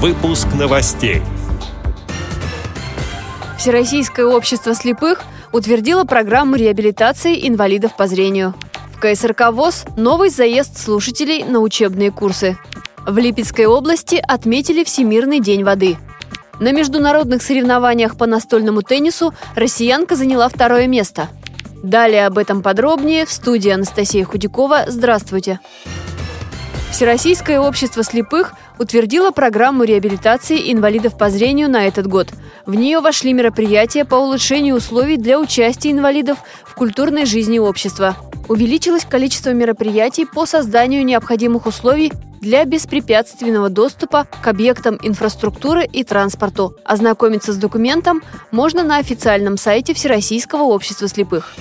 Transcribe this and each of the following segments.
Выпуск новостей. Всероссийское общество слепых утвердило программу реабилитации инвалидов по зрению. В КСРК ВОЗ новый заезд слушателей на учебные курсы. В Липецкой области отметили Всемирный день воды. На международных соревнованиях по настольному теннису россиянка заняла второе место. Далее об этом подробнее в студии Анастасия Худякова. Здравствуйте! Всероссийское общество слепых утвердила программу реабилитации инвалидов по зрению на этот год. В нее вошли мероприятия по улучшению условий для участия инвалидов в культурной жизни общества. Увеличилось количество мероприятий по созданию необходимых условий для беспрепятственного доступа к объектам инфраструктуры и транспорту. Ознакомиться с документом можно на официальном сайте Всероссийского общества слепых.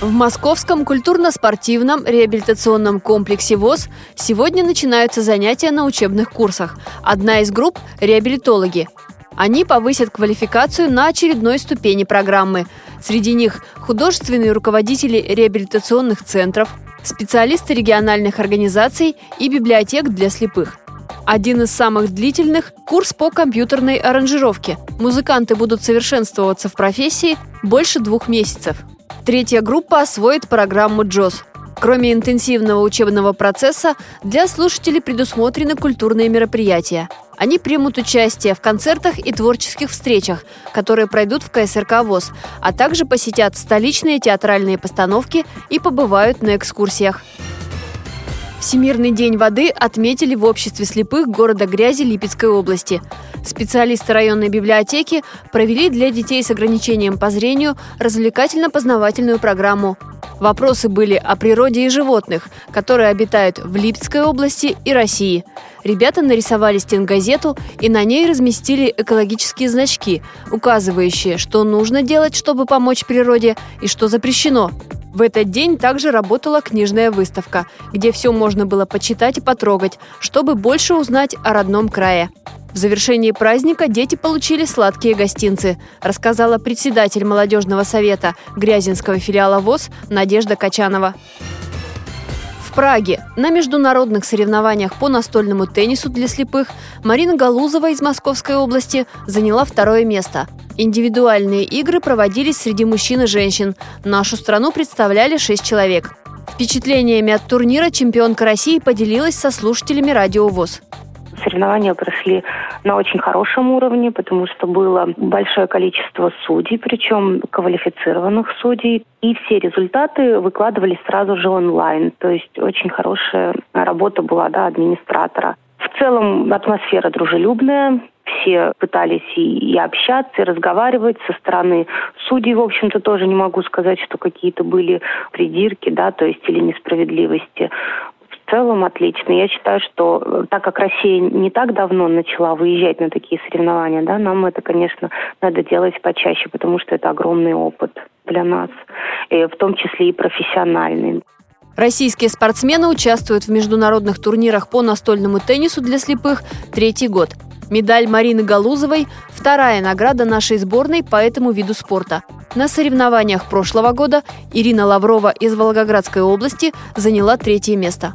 В Московском культурно-спортивном реабилитационном комплексе ВОЗ сегодня начинаются занятия на учебных курсах. Одна из групп – реабилитологи. Они повысят квалификацию на очередной ступени программы. Среди них художественные руководители реабилитационных центров, специалисты региональных организаций и библиотек для слепых. Один из самых длительных – курс по компьютерной аранжировке. Музыканты будут совершенствоваться в профессии больше двух месяцев. Третья группа освоит программу «Джоз». Кроме интенсивного учебного процесса, для слушателей предусмотрены культурные мероприятия. Они примут участие в концертах и творческих встречах, которые пройдут в КСРК ВОЗ, а также посетят столичные театральные постановки и побывают на экскурсиях. Всемирный день воды отметили в обществе слепых города Грязи Липецкой области. Специалисты районной библиотеки провели для детей с ограничением по зрению развлекательно-познавательную программу. Вопросы были о природе и животных, которые обитают в Липецкой области и России. Ребята нарисовали стенгазету и на ней разместили экологические значки, указывающие, что нужно делать, чтобы помочь природе, и что запрещено. В этот день также работала книжная выставка, где все можно было почитать и потрогать, чтобы больше узнать о родном крае. В завершении праздника дети получили сладкие гостинцы, рассказала председатель молодежного совета Грязинского филиала ВОЗ Надежда Качанова. В Праге на международных соревнованиях по настольному теннису для слепых Марина Галузова из Московской области заняла второе место – Индивидуальные игры проводились среди мужчин и женщин. Нашу страну представляли шесть человек. Впечатлениями от турнира чемпионка России поделилась со слушателями Радио ВОЗ. Соревнования прошли на очень хорошем уровне, потому что было большое количество судей, причем квалифицированных судей. И все результаты выкладывались сразу же онлайн. То есть очень хорошая работа была да, администратора. В целом атмосфера дружелюбная, все пытались и, и общаться, и разговаривать со стороны судей, в общем-то, тоже не могу сказать, что какие-то были придирки, да, то есть или несправедливости. Целом отлично. Я считаю, что э, так как Россия не так давно начала выезжать на такие соревнования, да, нам это, конечно, надо делать почаще, потому что это огромный опыт для нас, и в том числе и профессиональный. Российские спортсмены участвуют в международных турнирах по настольному теннису для слепых третий год. Медаль Марины Галузовой – вторая награда нашей сборной по этому виду спорта. На соревнованиях прошлого года Ирина Лаврова из Волгоградской области заняла третье место.